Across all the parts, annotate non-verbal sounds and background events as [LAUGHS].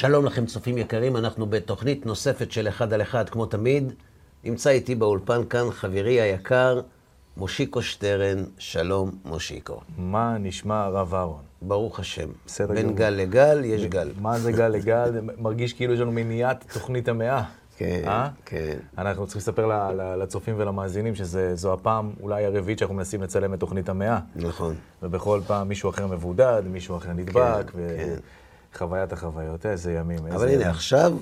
שלום לכם, צופים יקרים, אנחנו בתוכנית נוספת של אחד על אחד, כמו תמיד. נמצא איתי באולפן כאן חברי היקר, מושיקו שטרן. שלום, מושיקו. מה נשמע הרב אהרון? ברוך השם. בסדר בין גמור. גל לגל יש גל. מה זה גל לגל? [LAUGHS] מרגיש כאילו יש לנו מניעת תוכנית המאה. כן, אה? כן. אנחנו צריכים לספר לצופים ולמאזינים שזו הפעם אולי הרביעית שאנחנו מנסים לצלם את תוכנית המאה. נכון. ובכל פעם מישהו אחר מבודד, מישהו אחר נדבק, כן, כן. וחוויית החוויות, איזה ימים. אבל איזה הנה, ימים. עכשיו,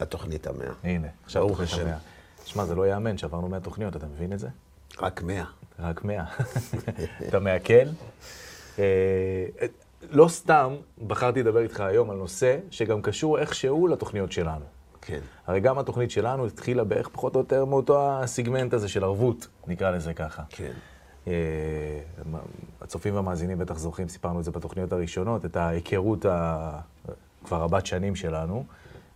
התוכנית המאה. הנה, עכשיו ברוך תוכנית השם. המאה. שמע, זה לא ייאמן שעברנו 100 תוכניות, אתה מבין את זה? רק מאה. רק 100. [LAUGHS] אתה מעכל? אה, לא סתם בחרתי לדבר איתך היום על נושא שגם קשור איכשהו לתוכניות שלנו. כן. הרי גם התוכנית שלנו התחילה בערך פחות או יותר מאותו הסיגמנט הזה של ערבות, נקרא לזה ככה. כן. אה, הצופים והמאזינים בטח זוכרים, סיפרנו את זה בתוכניות הראשונות, את ההיכרות ה... כבר רבת שנים שלנו,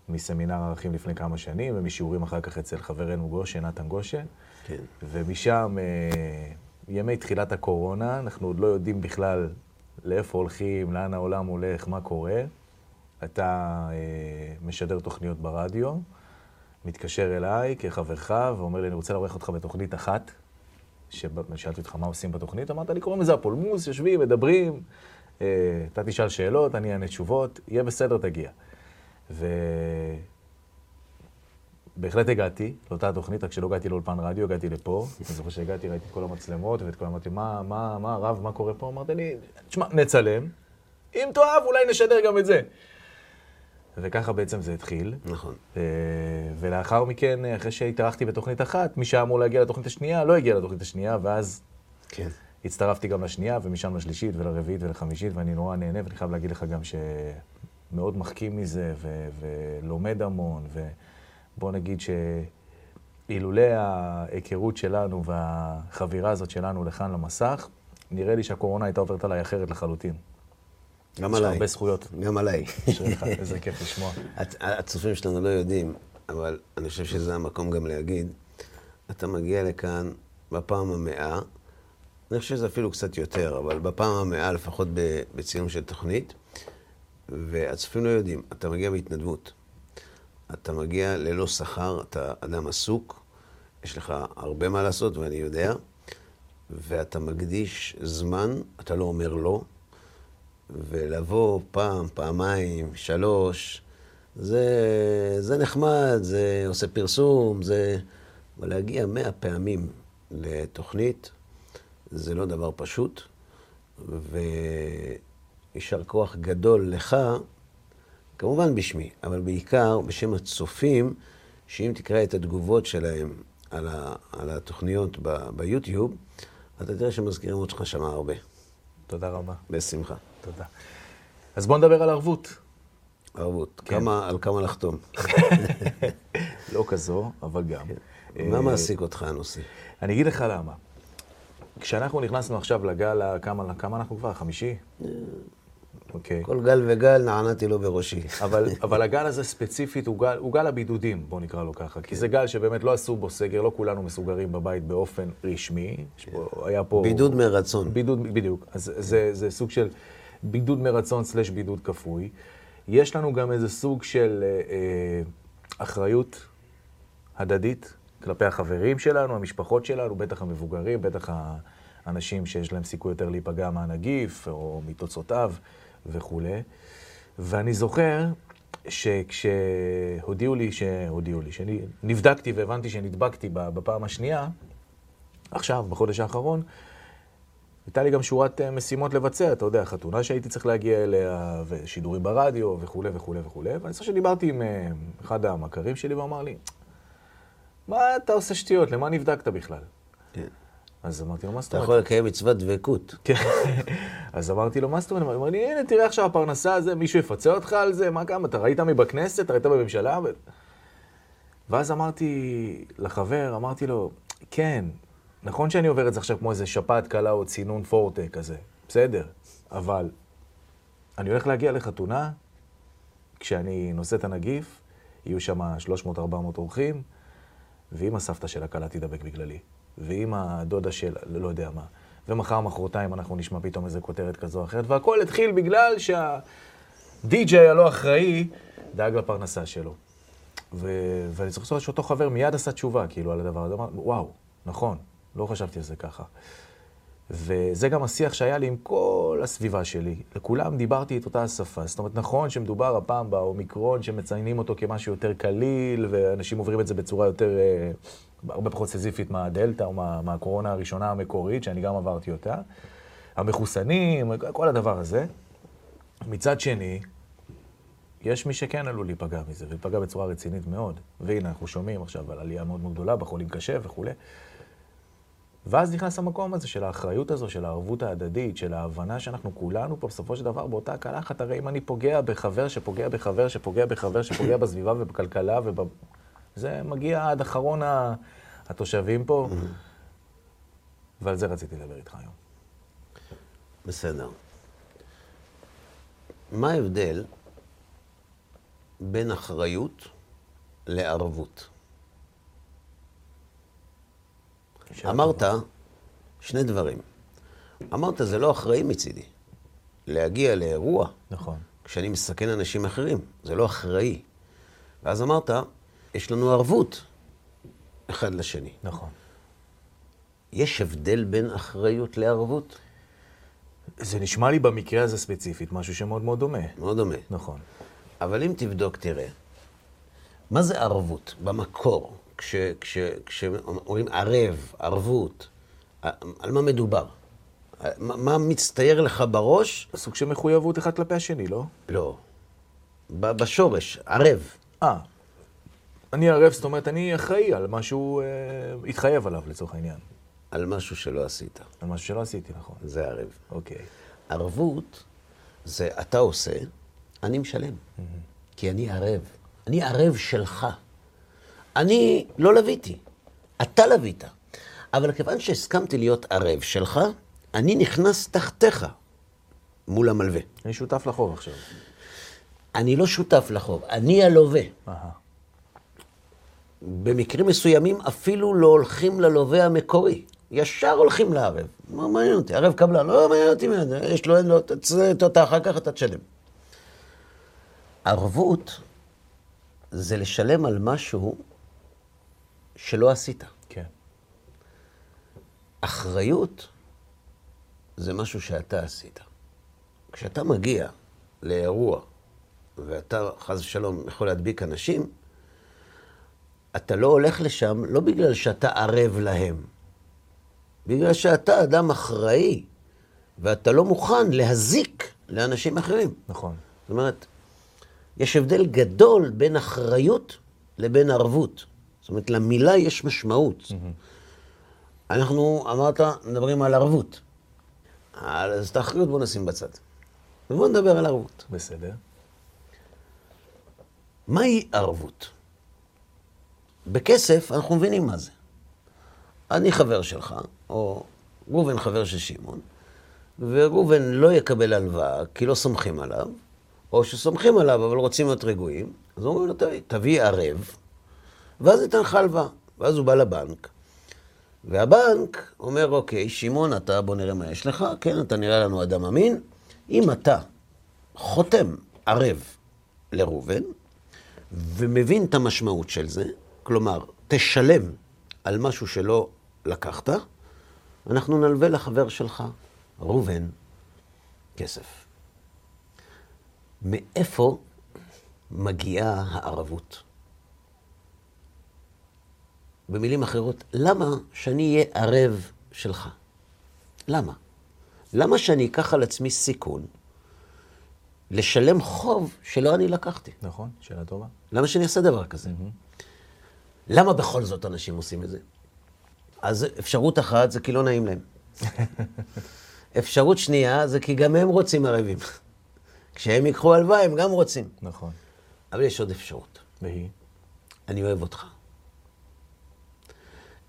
מסמינר ערכים לפני כמה שנים, ומשיעורים אחר כך אצל חברנו גושן, נתן גושן. כן. ומשם, אה, ימי תחילת הקורונה, אנחנו עוד לא יודעים בכלל לאיפה הולכים, לאן העולם הולך, מה קורה. אתה אה, משדר תוכניות ברדיו, מתקשר אליי כחברך ואומר לי, אני רוצה לערוך אותך בתוכנית אחת. שב- שאלתי אותך מה עושים בתוכנית, אמרת לי, קוראים לזה הפולמוס, יושבים, מדברים, אה, אתה תשאל שאלות, אני אענה תשובות, יהיה בסדר, תגיע. ובהחלט הגעתי לאותה התוכנית, רק שלא הגעתי לאולפן רדיו, הגעתי לפה. [LAUGHS] אני זוכר שהגעתי, ראיתי את כל המצלמות ואת כל... אמרתי, מה, מה, מה, רב, מה קורה פה? אמרת לי, תשמע, נצלם, אם תאהב, אולי נשדר גם את זה. וככה בעצם זה התחיל. נכון. אה, ולאחר מכן, אחרי שהתארחתי בתוכנית אחת, מי שהיה אמור להגיע לתוכנית השנייה, לא הגיע לתוכנית השנייה, ואז כן. הצטרפתי גם לשנייה, ומשם לשלישית ולרביעית ולחמישית, ואני נורא נהנה, ואני חייב להגיד לך גם שמאוד מחכים מזה, ו- ולומד המון, ובוא נגיד שאילולא ההיכרות שלנו והחבירה הזאת שלנו לכאן למסך, נראה לי שהקורונה הייתה עוברת עליי אחרת לחלוטין. גם יש עליי. הרבה זכויות. גם עליי. [LAUGHS] אשריך, איזה כיף לשמוע. הצ- הצופים שלנו לא יודעים, אבל אני חושב שזה המקום גם להגיד, אתה מגיע לכאן בפעם המאה, אני חושב שזה אפילו קצת יותר, אבל בפעם המאה, לפחות בצילום של תוכנית, והצופים לא יודעים, אתה מגיע בהתנדבות. אתה מגיע ללא שכר, אתה אדם עסוק, יש לך הרבה מה לעשות, ואני יודע, ואתה מקדיש זמן, אתה לא אומר לא, ולבוא פעם, פעמיים, שלוש, זה, זה נחמד, זה עושה פרסום, זה... אבל להגיע מאה פעמים לתוכנית, זה לא דבר פשוט, ויישר כוח גדול לך, כמובן בשמי, אבל בעיקר בשם הצופים, שאם תקרא את התגובות שלהם על, ה, על התוכניות ב, ביוטיוב, אתה תראה שמזכירים אותך שם הרבה. תודה רבה. בשמחה. תודה. אז בוא נדבר על ערבות. ערבות. כן. כמה, על כמה לחתום. [LAUGHS] לא כזו, אבל גם. מה אה, מעסיק אותך הנושא? אני אגיד לך למה. כשאנחנו נכנסנו עכשיו לגל, כמה, כמה אנחנו כבר? חמישי? אוקיי. כל גל וגל נענעתי לו בראשי. אבל, [LAUGHS] אבל הגל הזה ספציפית הוא גל, הוא גל הבידודים, בוא נקרא לו ככה. כי זה גל שבאמת לא עשו בו סגר, לא כולנו מסוגרים בבית באופן רשמי. יש פה, היה פה... בידוד מרצון. בידוד, בדיוק. אז זה, זה סוג של בידוד מרצון סלש בידוד כפוי. יש לנו גם איזה סוג של אה, אה, אחריות הדדית כלפי החברים שלנו, המשפחות שלנו, בטח המבוגרים, בטח האנשים שיש להם סיכוי יותר להיפגע מהנגיף או מתוצאותיו וכולי. ואני זוכר שכשהודיעו לי, שהודיעו לי, שאני נבדקתי והבנתי שנדבקתי בפעם השנייה, עכשיו, בחודש האחרון, הייתה לי גם שורת אה, משימות לבצע, אתה יודע, חתונה שהייתי צריך להגיע אליה, ושידורים ברדיו, וכולי וכולי וכולי. ואני זוכר שדיברתי עם אה, אחד המכרים שלי ואמר לי, מה אתה עושה שטויות? למה נבדקת בכלל? כן. אז אמרתי לו, מה זאת אתה אומרת? יכול לקיים מצוות דבקות. כן. [LAUGHS] אז אמרתי לו, מה זאת אומרת? הוא אמר לי, הנה, תראה עכשיו הפרנסה הזה, מישהו יפצה אותך על זה? מה כמה? אתה ראית מי בכנסת? אתה ראית בממשלה? ואז אמרתי לחבר, אמרתי לו, כן, נכון שאני עובר את זה עכשיו כמו איזה שפעת קלה או צינון פורטה כזה, בסדר, אבל אני הולך להגיע לחתונה, כשאני נושא את הנגיף, יהיו שם 300-400 אורחים, ואם הסבתא של הכלה תדבק בגללי, ואם הדודה של לא יודע מה, ומחר, מחרתיים אנחנו נשמע פתאום איזה כותרת כזו או אחרת, והכל התחיל בגלל שהדי-ג'יי הלא אחראי דאג לפרנסה שלו. ו... ואני צריך לזכור שאותו חבר מיד עשה תשובה, כאילו, על הדבר הזה. וואו, נכון, לא חשבתי על זה ככה. וזה גם השיח שהיה לי עם כל הסביבה שלי. לכולם דיברתי את אותה השפה. זאת אומרת, נכון שמדובר הפעם באומיקרון, שמציינים אותו כמשהו יותר קליל, ואנשים עוברים את זה בצורה יותר, אה, הרבה פחות סזיפית מהדלתא או מה, מהקורונה הראשונה המקורית, שאני גם עברתי אותה. המחוסנים, כל הדבר הזה. מצד שני, יש מי שכן עלול להיפגע מזה, ולהיפגע בצורה רצינית מאוד. והנה, אנחנו שומעים עכשיו על עלייה מאוד מאוד גדולה בחולים קשה וכולי. ואז נכנס המקום הזה של האחריות הזו, של הערבות ההדדית, של ההבנה שאנחנו כולנו פה בסופו של דבר באותה קלחת. הרי אם אני פוגע בחבר שפוגע בחבר שפוגע בחבר שפוגע בסביבה ובכלכלה, וב... זה מגיע עד אחרון התושבים פה, ועל זה רציתי לדבר איתך היום. בסדר. מה ההבדל בין אחריות לערבות? אמרת שני דברים. אמרת, זה לא אחראי מצידי. להגיע לאירוע, נכון. כשאני מסכן אנשים אחרים, זה לא אחראי. ואז אמרת, יש לנו ערבות אחד לשני. נכון. יש הבדל בין אחריות לערבות? זה נשמע לי במקרה הזה ספציפית משהו שמאוד מאוד דומה. מאוד דומה. נכון. אבל אם תבדוק, תראה, מה זה ערבות במקור? כשאומרים ערב, ערבות, על מה מדובר? מה, מה מצטייר לך בראש? סוג של מחויבות אחד כלפי השני, לא? לא. בשורש, ערב. אה. אני ערב, זאת אומרת, אני אחראי על מה שהוא אה, התחייב עליו, לצורך העניין. על משהו שלא עשית. על משהו שלא עשיתי, נכון. זה ערב. אוקיי. ערבות זה אתה עושה, אני משלם. Mm-hmm. כי אני ערב. אני ערב שלך. אני לא לוויתי, אתה לווית. אבל כיוון שהסכמתי להיות ערב שלך, אני נכנס תחתיך מול המלווה. אני שותף לחוב עכשיו. אני לא שותף לחוב, אני הלווה. במקרים מסוימים אפילו לא הולכים ללווה המקורי. ישר הולכים לערב. מה מעניין אותי? ערב קבלן, לא מעניין אותי, מה זה, יש לו, אין לו, תצא אותה אחר כך, אתה תשלם. ערבות זה לשלם על משהו שלא עשית. כן. אחריות זה משהו שאתה עשית. כשאתה מגיע לאירוע ואתה, חס ושלום, יכול להדביק אנשים, אתה לא הולך לשם לא בגלל שאתה ערב להם, בגלל שאתה אדם אחראי, ואתה לא מוכן להזיק לאנשים אחרים. נכון. זאת אומרת, יש הבדל גדול בין אחריות לבין ערבות. זאת אומרת, למילה יש משמעות. אנחנו, אמרת, מדברים על ערבות. אז את האחריות בואו נשים בצד. ובואו נדבר על ערבות. בסדר. מהי ערבות? בכסף אנחנו מבינים מה זה. אני חבר שלך, או ראובן חבר של שמעון, וראובן לא יקבל הלוואה כי לא סומכים עליו, או שסומכים עליו אבל רוצים להיות רגועים, אז אומרים לו, תביא ערב, ואז ניתן לך הלוואה. ואז הוא בא לבנק, והבנק אומר, אוקיי, שמעון, אתה, בוא נראה מה יש לך, כן, אתה נראה לנו אדם אמין. אם אתה חותם ערב לראובן, ומבין את המשמעות של זה, כלומר, תשלם על משהו שלא לקחת, אנחנו נלווה לחבר שלך, ראובן, כסף. מאיפה מגיעה הערבות? במילים אחרות, למה שאני אהיה ערב שלך? למה? למה שאני אקח על עצמי סיכון לשלם חוב שלא אני לקחתי? נכון, שאלה טובה. למה שאני אעשה דבר כזה? Mm-hmm. למה בכל זאת אנשים עושים את זה? אז אפשרות אחת זה כי לא נעים להם. [LAUGHS] אפשרות שנייה זה כי גם הם רוצים ערבים. [LAUGHS] כשהם ייקחו הלוואה, הם גם רוצים. נכון. אבל יש עוד אפשרות. והיא? אני אוהב אותך.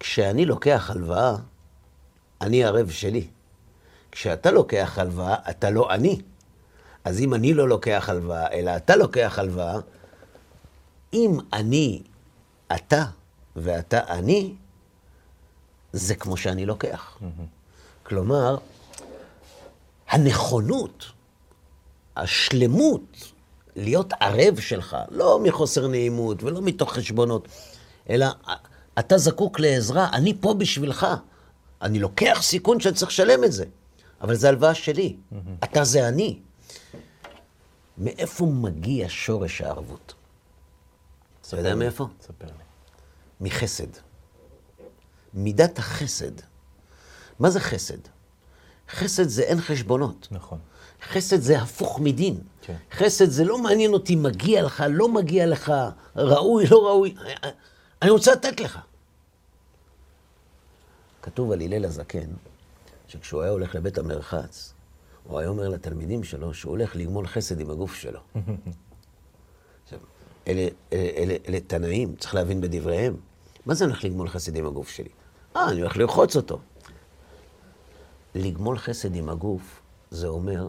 כשאני לוקח הלוואה, אני ערב שלי. כשאתה לוקח הלוואה, אתה לא אני. אז אם אני לא לוקח הלוואה, אלא אתה לוקח הלוואה, אם אני אתה ואתה אני, זה כמו שאני לוקח. כלומר, הנכונות, השלמות להיות ערב שלך, לא מחוסר נעימות ולא מתוך חשבונות, אלא אתה זקוק לעזרה, אני פה בשבילך. אני לוקח סיכון שאני צריך לשלם את זה, אבל זו הלוואה שלי. אתה זה אני. מאיפה מגיע שורש הערבות? אתה יודע מאיפה? ספר לי. מחסד. מידת החסד. מה זה חסד? חסד זה אין חשבונות. נכון. חסד זה הפוך מדין. כן. חסד זה לא מעניין אותי, מגיע לך, לא מגיע לך, ראוי, לא ראוי. אני רוצה לתת לך. כתוב על הלל הזקן, שכשהוא היה הולך לבית המרחץ, הוא היה אומר לתלמידים שלו שהוא הולך לגמול חסד עם הגוף שלו. עכשיו, אלה, אלה, אלה, אלה תנאים, צריך להבין בדבריהם. מה זה הולך לגמול חסד עם הגוף שלי? אה, אני הולך לרחוץ אותו. לגמול חסד עם הגוף, זה אומר,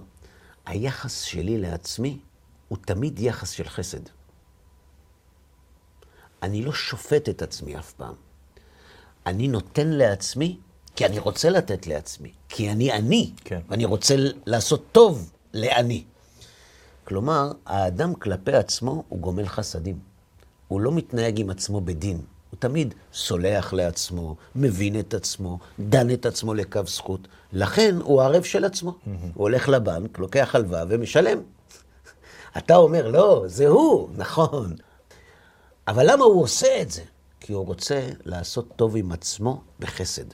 היחס שלי לעצמי הוא תמיד יחס של חסד. אני לא שופט את עצמי אף פעם. אני נותן לעצמי כי אני רוצה לתת לעצמי. כי אני אני, כן. ואני רוצה לעשות טוב לאני. כלומר, האדם כלפי עצמו הוא גומל חסדים. הוא לא מתנהג עם עצמו בדין. הוא תמיד סולח לעצמו, מבין את עצמו, דן את עצמו לקו זכות. לכן הוא ערב של עצמו. הוא הולך לבנק, לוקח הלוואה ומשלם. [LAUGHS] אתה אומר, לא, זה הוא, נכון. אבל למה הוא עושה את זה? כי הוא רוצה לעשות טוב עם עצמו בחסד.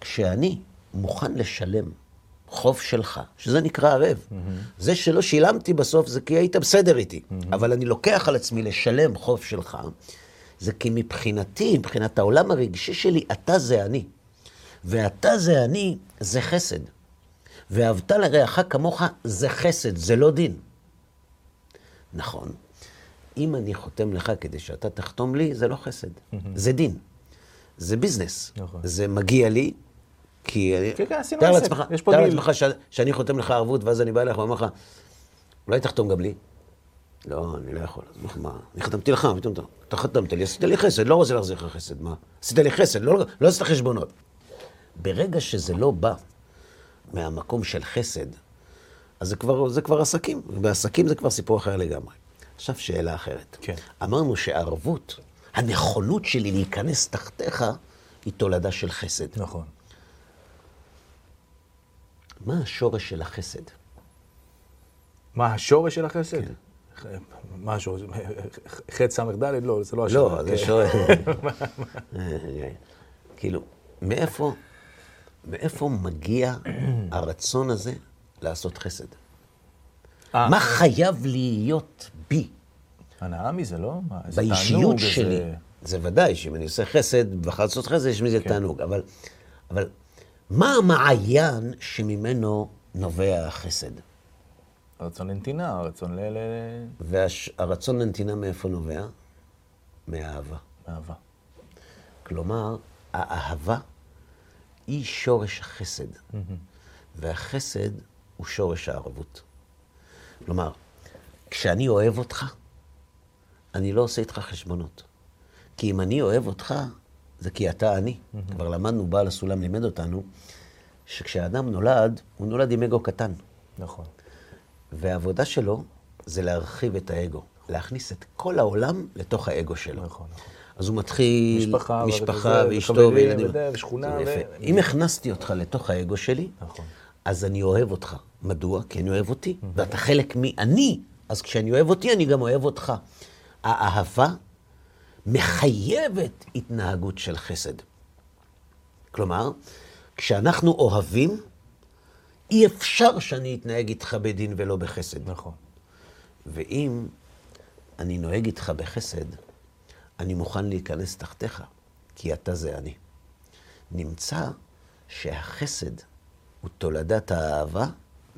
כשאני מוכן לשלם חוב שלך, שזה נקרא ערב, mm-hmm. זה שלא שילמתי בסוף זה כי היית בסדר איתי, mm-hmm. אבל אני לוקח על עצמי לשלם חוב שלך, זה כי מבחינתי, מבחינת העולם הרגשי שלי, אתה זה אני. ואתה זה אני, זה חסד. ואהבת לרעך כמוך זה חסד, זה לא דין. נכון, אם אני חותם לך כדי שאתה תחתום לי, זה לא חסד, זה דין. זה ביזנס. נכון. זה מגיע לי, כי... כן, כן, עשינו, תאר עסק, לעצמך- יש פה תאר דיל. לעצמך ש- שאני חותם לך ערבות, ואז אני בא אליך ואומר לך, אולי תחתום גם לי? לא, אני לא יכול. מה, אני חתמתי לך, פתאום אתה, אתה חתמת לי, עשית לי חסד, לא רוצה להחזיר לך חסד, מה? עשית לי חסד, לא, לא עשית חשבונות. ברגע שזה לא בא מהמקום של חסד, אז זה כבר, זה כבר עסקים, ובעסקים זה כבר סיפור אחר לגמרי. עכשיו שאלה אחרת. כן. אמרנו שערבות, הנכונות שלי להיכנס תחתיך, היא תולדה של חסד. נכון. מה השורש של החסד? מה השורש של החסד? כן. השורש? חטא ס"ד? לא, זה לא השורש. לא, זה כן. שורש... [LAUGHS] אה, כאילו, מאיפה, מאיפה מגיע [CLEARS THROAT] הרצון הזה לעשות חסד? אה, מה חייב להיות בי, הנאה מזה, לא? תענוג, באישיות שלי? זה ודאי שאם אני עושה חסד, בחר לעשות חסד, יש מזה כן. תענוג. אבל, אבל מה המעיין שממנו נובע החסד? רצון לנתינה, רצון ל... ל- והרצון לנתינה מאיפה נובע? מאהבה. אהבה. כלומר, האהבה היא שורש החסד, והחסד הוא שורש הערבות. כלומר, כשאני אוהב אותך, אני לא עושה איתך חשבונות. כי אם אני אוהב אותך, זה כי אתה אני. כבר למדנו, בעל הסולם לימד אותנו, שכשאדם נולד, הוא נולד עם אגו קטן. נכון. והעבודה שלו זה להרחיב את האגו, להכניס את כל העולם לתוך האגו שלו. נכון, נכון. אז הוא מתחיל, משפחה, משפחה ואשתו וילדים. ושכונה, ו-. אם הכנסתי אותך לתוך האגו שלי, נכון. אז אני אוהב אותך. מדוע? כי אני אוהב אותי, ואתה חלק מאני, אז כשאני אוהב אותי, אני גם אוהב אותך. האהבה מחייבת התנהגות של חסד. כלומר, כשאנחנו אוהבים, אי אפשר שאני אתנהג איתך בדין ולא בחסד. נכון. ואם אני נוהג איתך בחסד, אני מוכן להיכנס תחתיך, כי אתה זה אני. נמצא שהחסד הוא תולדת האהבה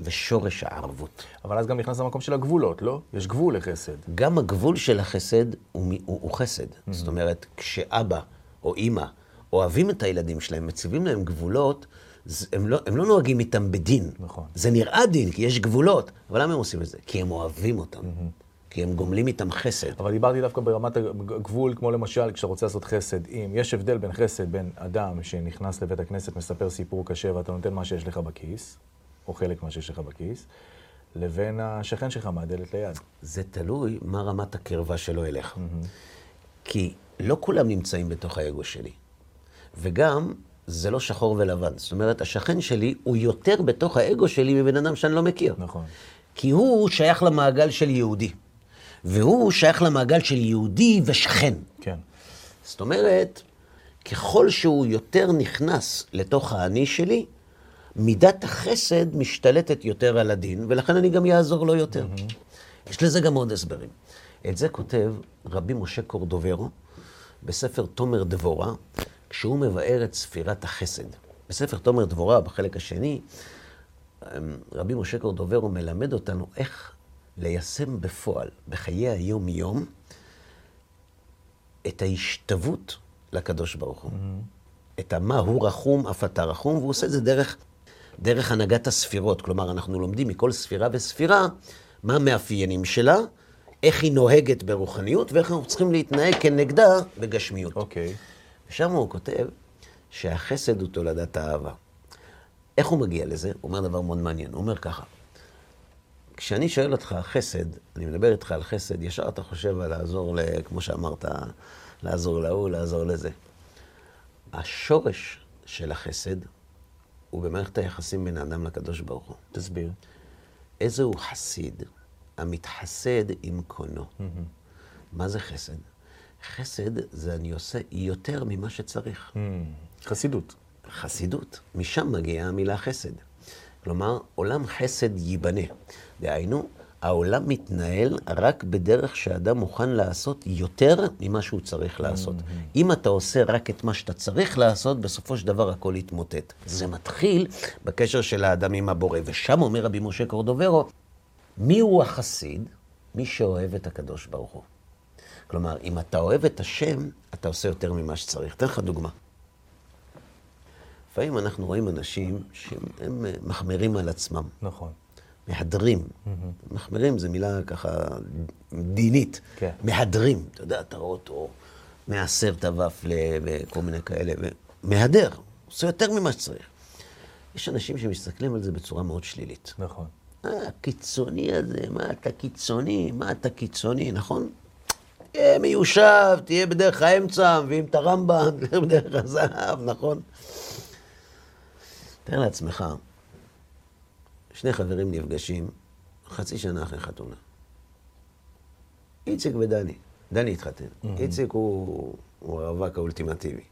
ושורש הערבות. אבל אז גם נכנס למקום של הגבולות, לא? יש גבול לחסד. גם הגבול של החסד הוא, הוא, הוא חסד. זאת אומרת, כשאבא או אימא אוהבים את הילדים שלהם, מציבים להם גבולות, הם לא, הם לא נוהגים איתם בדין. נכון. זה נראה דין, כי יש גבולות. אבל למה הם עושים את זה? כי הם אוהבים אותם. כי הם גומלים איתם חסד. אבל דיברתי דווקא ברמת הגבול, כמו למשל, כשאתה רוצה לעשות חסד, אם יש הבדל בין חסד בין אדם שנכנס לבית הכנסת, מספר סיפור קשה ואתה נותן מה שיש לך בכיס, או חלק מה שיש לך בכיס, לבין השכן שלך מהדלת ליד. זה תלוי מה רמת הקרבה שלו אליך. כי לא כולם נמצאים בתוך האגו שלי. וגם, זה לא שחור ולבן. זאת אומרת, השכן שלי הוא יותר בתוך האגו שלי מבן אדם שאני לא מכיר. נכון. כי הוא שייך למעגל של יהודי. והוא שייך למעגל של יהודי ושכן. כן. זאת אומרת, ככל שהוא יותר נכנס לתוך האני שלי, מידת החסד משתלטת יותר על הדין, ולכן אני גם אעזור לו יותר. Mm-hmm. יש לזה גם עוד הסברים. את זה כותב רבי משה קורדוברו בספר תומר דבורה, כשהוא מבאר את ספירת החסד. בספר תומר דבורה, בחלק השני, אמ, רבי משה קורדוברו מלמד אותנו איך ליישם בפועל, בחיי היום-יום, את ההשתוות לקדוש ברוך הוא. Mm-hmm. את המה הוא רחום, אף אתה רחום, והוא עושה את זה דרך, דרך הנהגת הספירות. כלומר, אנחנו לומדים מכל ספירה וספירה מה המאפיינים שלה, איך היא נוהגת ברוחניות, ואיך אנחנו צריכים להתנהג כנגדה בגשמיות. אוקיי. ושם הוא כותב שהחסד הוא תולדת האהבה. איך הוא מגיע לזה? הוא אומר דבר מאוד מעניין. הוא אומר ככה, כשאני שואל אותך חסד, אני מדבר איתך על חסד, ישר אתה חושב על לעזור, ל, כמו שאמרת, לעזור להוא, לעזור לזה. השורש של החסד הוא במערכת היחסים בין האדם לקדוש ברוך הוא. תסביר. איזה הוא חסיד? המתחסד עם קונו. Mm-hmm. מה זה חסד? חסד זה אני עושה יותר ממה שצריך. Mm, חסידות. חסידות. משם מגיעה המילה חסד. כלומר, עולם חסד ייבנה. דהיינו, העולם מתנהל רק בדרך שאדם מוכן לעשות יותר ממה שהוא צריך לעשות. Mm-hmm. אם אתה עושה רק את מה שאתה צריך לעשות, בסופו של דבר הכל יתמוטט. זה מתחיל בקשר של האדם עם הבורא, ושם אומר רבי משה קורדוברו, מי הוא החסיד? מי שאוהב את הקדוש ברוך הוא. כלומר, אם אתה אוהב את השם, אתה עושה יותר ממה שצריך. אתן לך דוגמה. לפעמים אנחנו רואים אנשים שהם מחמירים על עצמם. נכון. מהדרים. מחמירים זו מילה ככה דינית. כן. מהדרים. אתה יודע, אתה רואה אותו מעשר את הוואף וכל מיני כאלה, ומהדר. עושה יותר ממה שצריך. יש אנשים שמסתכלים על זה בצורה מאוד שלילית. נכון. אה, הקיצוני הזה, מה אתה קיצוני? מה אתה קיצוני, נכון? תהיה מיושב, תהיה בדרך האמצע, מביאים את הרמב"ם, [LAUGHS] בדרך הזהב, נכון? תאר לעצמך, שני חברים נפגשים חצי שנה אחרי חתונה. איציק ודני. דני התחתן. Mm-hmm. איציק הוא, הוא הרווק האולטימטיבי.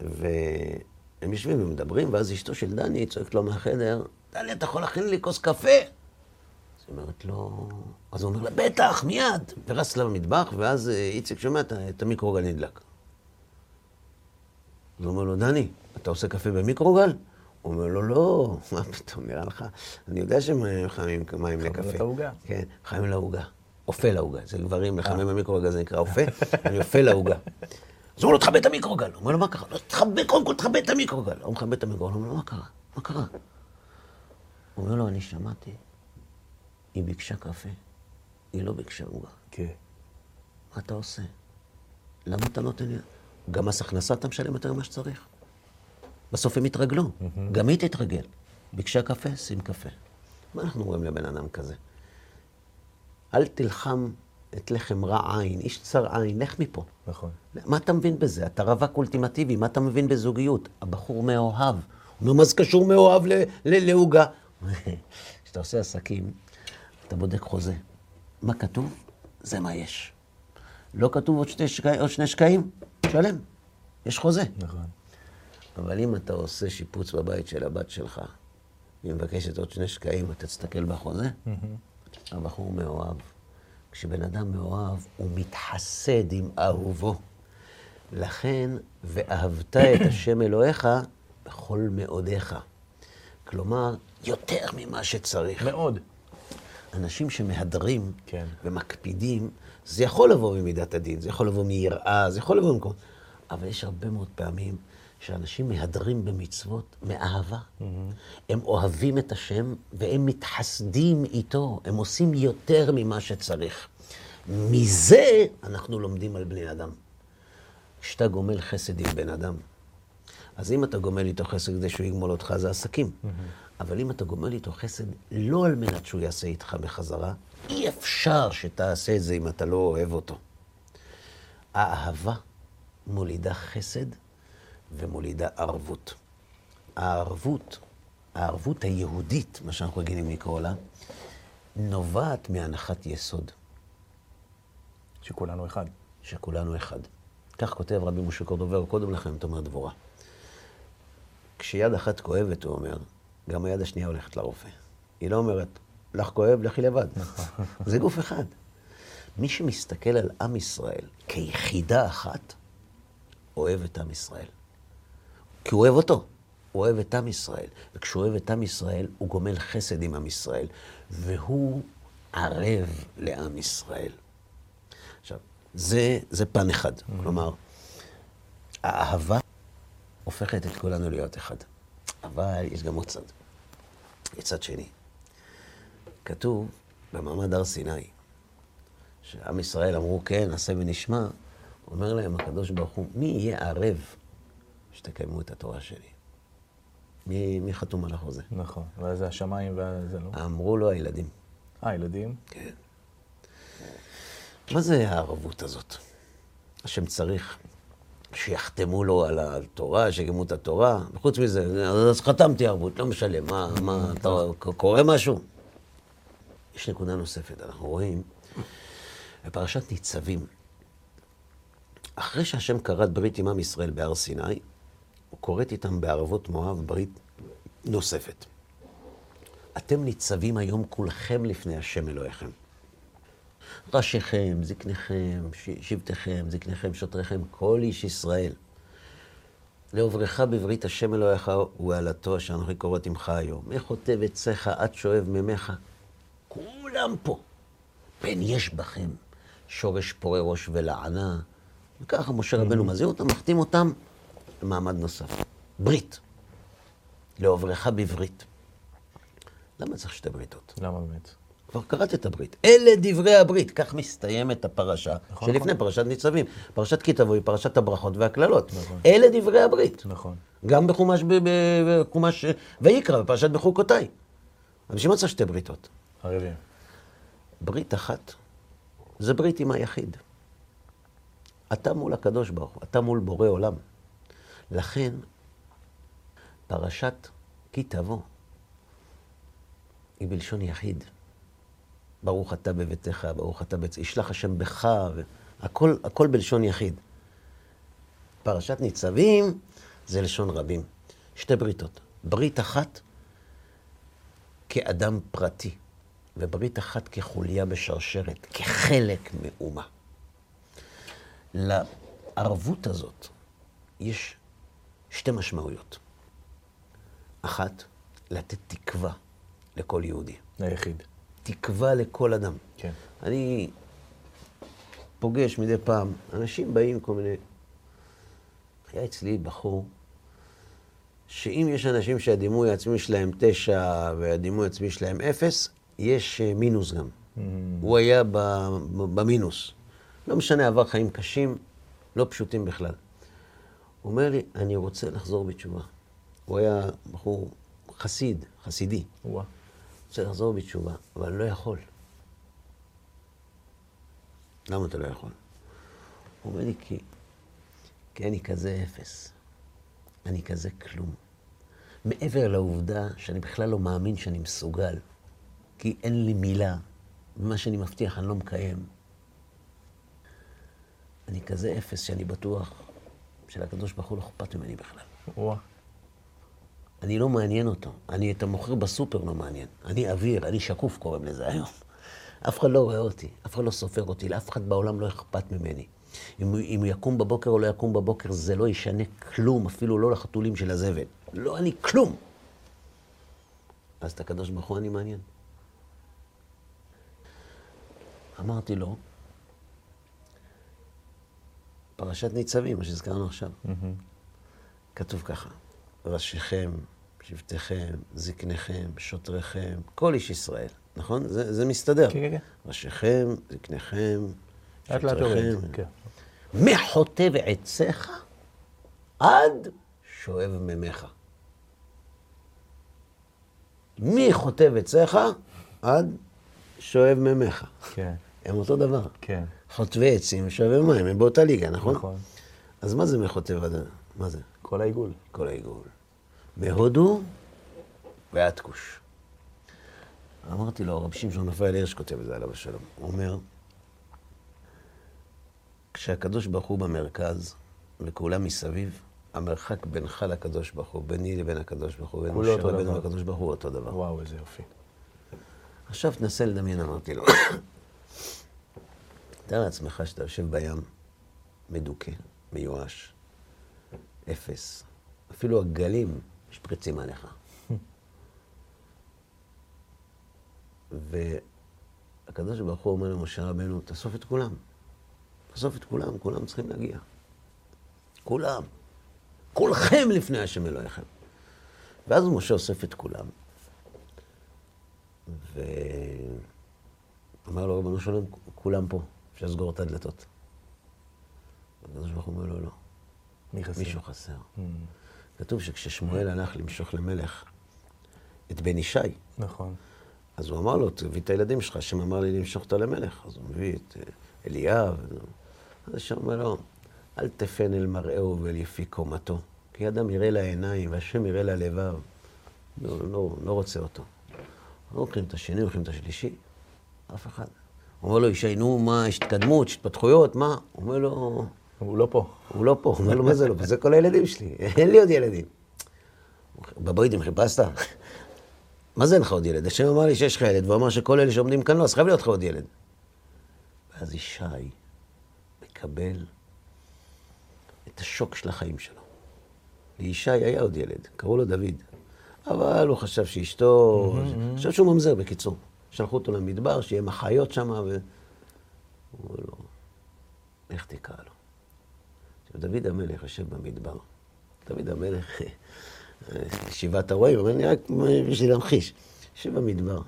והם יושבים ומדברים, ואז אשתו של דני צועקת לו מהחדר, דני, אתה יכול להכין לי כוס קפה? אז היא אומרת לו, אז הוא אומר לה, בטח, מיד. ורץ למטבח, ואז אה, איציק שומע את המיקרוגל נדלק. אז הוא אומר לו, דני, אתה עושה קפה במיקרוגל? הוא אומר לו, לא, מה פתאום, נראה לך, אני יודע שהם חמים מים לקפה. חמים את העוגה. כן, חמים לעוגה. אופה לעוגה. זה גברים, לחמם במיקרוגל זה נקרא אופה, אני אופה לעוגה. אז הוא אומר לו, תכבד את המיקרוגל. הוא אומר לו, מה קרה? לא, תכבד, קודם כל תכבד את המיקרוגל. הוא מכבד את המיקרוגל, הוא אומר לו, מה קרה? מה קרה? הוא אומר לו, אני שמעתי, היא ביקשה קפה, היא לא ביקשה עוגה. כן. מה אתה עושה? למה אתה נותן לי? גם מס הכנסה אתה משלם יותר ממה שצריך. בסוף הם יתרגלו, mm-hmm. גם היא תתרגל. ביקשה קפה, שים קפה. מה אנחנו אומרים לבן אדם כזה? אל תלחם את לחם רע עין, איש צר עין, לך מפה. נכון. מה אתה מבין בזה? אתה רווק אולטימטיבי, מה אתה מבין בזוגיות? הבחור מאוהב. הוא אומר, מה זה קשור מאוהב לעוגה? [LAUGHS] כשאתה עושה עסקים, אתה בודק חוזה. מה כתוב? זה מה יש. לא כתוב עוד שני, שקע... עוד שני שקעים? שלם. יש חוזה. נכון. אבל אם אתה עושה שיפוץ בבית של הבת שלך, והיא מבקשת עוד שני שקעים, אתה תסתכל בחוזה, הבחור מאוהב. כשבן אדם מאוהב, הוא מתחסד עם אהובו. לכן, ואהבת את השם אלוהיך בכל מאודיך. כלומר, יותר ממה שצריך. מאוד. אנשים שמהדרים כן. ומקפידים, זה יכול לבוא ממידת הדין, זה יכול לבוא מיראה, זה יכול לבוא ממקום. אבל יש הרבה מאוד פעמים שאנשים מהדרים במצוות מאהבה. Mm-hmm. הם אוהבים את השם והם מתחסדים איתו, הם עושים יותר ממה שצריך. מזה אנחנו לומדים על בני אדם. כשאתה גומל חסד עם בן אדם, אז אם אתה גומל איתו חסד כדי שהוא יגמול אותך, זה עסקים. Mm-hmm. אבל אם אתה גומר איתו חסד, לא על מנת שהוא יעשה איתך בחזרה, אי אפשר שתעשה את זה אם אתה לא אוהב אותו. האהבה מולידה חסד ומולידה ערבות. הערבות, הערבות היהודית, מה שאנחנו רגילים לקרוא לה, נובעת מהנחת יסוד. שכולנו אחד. שכולנו אחד. כך כותב רבי משה קורדובר קודם לכן, תאמר דבורה. כשיד אחת כואבת, הוא אומר, גם היד השנייה הולכת לרופא. היא לא אומרת, לך כואב, לכי לבד. זה גוף אחד. מי שמסתכל על עם ישראל כיחידה אחת, אוהב את עם ישראל. כי הוא אוהב אותו. הוא אוהב את עם ישראל. וכשהוא אוהב את עם ישראל, הוא גומל חסד עם עם ישראל. והוא ערב לעם ישראל. עכשיו, זה, זה פן אחד. כלומר, האהבה הופכת את כולנו להיות אחד. אבל יש גם עוד צד. יש צד שני. כתוב במעמד הר סיני, שעם ישראל אמרו, כן, נעשה ונשמע, אומר להם הקדוש ברוך הוא, מי יהיה ערב שתקיימו את התורה שלי? מי, מי חתום על החוזה? נכון, ואז זה השמיים וזה לא. אמרו לו הילדים. אה, ילדים? כן. מה זה הערבות הזאת? השם צריך שיחתמו לו על התורה, שיגמרו את התורה, וחוץ מזה, אז חתמתי ערבות, לא משלם, מה, מה, אתה קורא משהו? יש נקודה נוספת, אנחנו רואים בפרשת ניצבים, אחרי שהשם כרת ברית עם עם ישראל בהר סיני, כורת איתם בערבות מואב ברית נוספת. אתם ניצבים היום כולכם לפני השם אלוהיכם. ראשיכם, זקניכם, שבטיכם, זקניכם, שוטריכם, כל איש ישראל. לעוברך בברית השם אלוהיך הוא העלתו אשר אנוכי קוראת עמך היום. מחוטב עציך עד שואב ממך. כולם פה. פן יש בכם שורש פורה ראש ולענה. וככה משה רבנו מזהיר אותם, מחתים אותם למעמד נוסף. ברית. לעוברך בברית. למה צריך שתי בריתות? למה באמת? כבר קראת את הברית. אלה דברי הברית. כך מסתיימת הפרשה נכון, שלפני נכון. פרשת ניצבים. פרשת כי תבוא היא פרשת הברכות והקללות. נכון. אלה דברי הברית. נכון. גם בחומש, בחומש ויקרא, בפרשת בחוקותיי. בשביל מה צריך שתי בריתות? ערבים. ברית אחת, זה ברית עם היחיד. אתה מול הקדוש ברוך הוא, אתה מול בורא עולם. לכן, פרשת כי תבוא היא בלשון יחיד. ברוך אתה בביתך, ברוך אתה בצ... ישלח השם בך, ו... הכל, הכל בלשון יחיד. פרשת ניצבים זה לשון רבים. שתי בריתות. ברית אחת כאדם פרטי, וברית אחת כחוליה בשרשרת, כחלק מאומה. לערבות הזאת יש שתי משמעויות. אחת, לתת תקווה לכל יהודי. היחיד. תקווה לכל אדם. כן. אני פוגש מדי פעם, אנשים באים כל מיני... היה אצלי בחור, שאם יש אנשים שהדימוי העצמי שלהם תשע והדימוי העצמי שלהם אפס, יש אה, מינוס גם. Mm. הוא היה במינוס. לא משנה, עבר חיים קשים, לא פשוטים בכלל. הוא אומר לי, אני רוצה לחזור בתשובה. הוא היה בחור חסיד, חסידי. וואה. רוצה לחזור בתשובה, אבל לא יכול. למה אתה לא יכול? הוא אומר לי, כי, כי אני כזה אפס. אני כזה כלום. מעבר לעובדה שאני בכלל לא מאמין שאני מסוגל, כי אין לי מילה, ומה שאני מבטיח אני לא מקיים. אני כזה אפס שאני בטוח שלקדוש ברוך הוא לא אכפת ממני בכלל. וואה. אני לא מעניין אותו. אני את המוכר בסופר לא מעניין. אני אוויר, אני שקוף קוראים לזה היום. אף אחד לא רואה אותי, אף אחד לא סופר אותי, לאף אחד בעולם לא אכפת ממני. אם, אם הוא יקום בבוקר או לא יקום בבוקר, זה לא ישנה כלום, אפילו לא לחתולים של הזבל. לא אני כלום. אז את הקדוש ברוך הוא אני מעניין. אמרתי לו, פרשת ניצבים, מה שהזכרנו עכשיו. כתוב ככה, ראשיכם, שבטיכם, זקניכם, שוטריכם, כל איש ישראל, נכון? זה, זה מסתדר. כן, כן, כן. ראשיכם, זקניכם, שוטריכם. כן. מחוטב עציך עד שואב ממך. מחוטב עציך עד שואב מימיך. כן, הם אותו דבר. כן. חוטבי עצים ושואבי מים, הם באותה ליגה, נכון? נכון. אז מה זה מחוטב עד... מה זה? כל העיגול. כל העיגול. מהודו ועד כוש. אמרתי לו, רבי שמשון רפאל הירש כותב את זה עליו השלום. הוא אומר, כשהקדוש ברוך הוא במרכז וכולם מסביב, המרחק בינך לקדוש ברוך הוא, ביני לבין הקדוש ברוך הוא, בין כולו משה רבנו דבר. לקדוש ברוך הוא אותו דבר. וואו, איזה יופי. עכשיו תנסה לדמיין, אמרתי לו. תאר לעצמך שאתה יושב בים, מדוכא, מיואש, אפס. אפילו הגלים משפריצים עליך. [LAUGHS] והקדוש ברוך הוא אומר למשה רבנו, תאסוף את כולם. תאסוף את כולם, כולם צריכים להגיע. כולם. כולכם לפני השם אלוהיכם. ואז משה אוסף את כולם. ואומר לו, ריבונו של עולם, כולם פה, אפשר לסגור את הדלתות. הקדוש ברוך הוא אומר לו, לא, מי חסר? מישהו חסר. Mm, כתוב שכששמואל הלך למשוך למלך את בן ישי, נכון. אז הוא אמר לו, תביא את הילדים שלך, השם אמר לי למשוך אותו למלך. אז הוא מביא את אה, אליאב. אז השם אומר לו, אל תפן אל מראהו ואל יפי קומתו, כי אדם יראה לעיניים והשם יראה ללבב. לא, לא, לא רוצה אותו. לא לוקחים את השני, לוקחים את השלישי, אף אחד. אומר לו, ישי, נו, מה, יש התקדמות, יש התפתחויות, מה? הוא אומר לו, הוא לא פה. הוא לא פה, הוא אומר לו, מה זה לא פה? זה כל הילדים שלי, [LAUGHS] אין לי עוד ילדים. בבוידים חיפשת? מה זה אין לך עוד ילד? השם אמר לי שיש לך ילד, והוא אמר שכל אלה שעומדים כאן לא, אז חייב להיות לך עוד ילד. ואז ישי מקבל את השוק של החיים שלו. לישי היה עוד ילד, קראו לו דוד. אבל הוא חשב שאשתו, חשב שהוא ממזר, בקיצור. שלחו אותו למדבר, שיהיה מחיות שם, ו... אומר לו, איך תקרא לו? עכשיו, דוד המלך יושב במדבר. דוד המלך, שבעת הרועים, אבל אני רק בשביל להמחיש. יושב במדבר.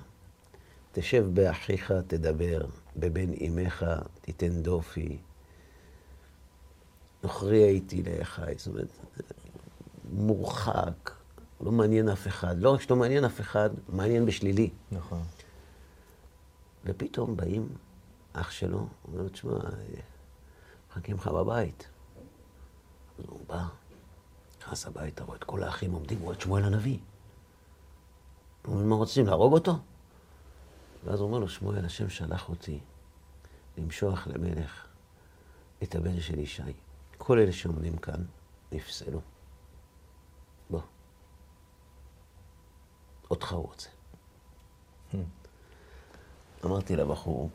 תשב באחיך, תדבר, בבן אמך תיתן דופי. נוכרי הייתי לאחי. זאת אומרת, מורחק, לא מעניין אף אחד. לא רק שלא מעניין אף אחד, מעניין בשלילי. נכון. ופתאום באים אח שלו, אומר לו, תשמע, מחכים לך בבית. אז הוא בא, נכנס הביתה, רואה את כל האחים עומדים, רואה את שמואל הנביא. הוא אומר, מה רוצים, להרוג אותו? ואז הוא אומר לו, שמואל, השם שלח אותי למשוח למלך את הבן של ישי. כל אלה שעומדים כאן נפסלו. בוא. אותך הוא רוצה. אמרתי לבחור,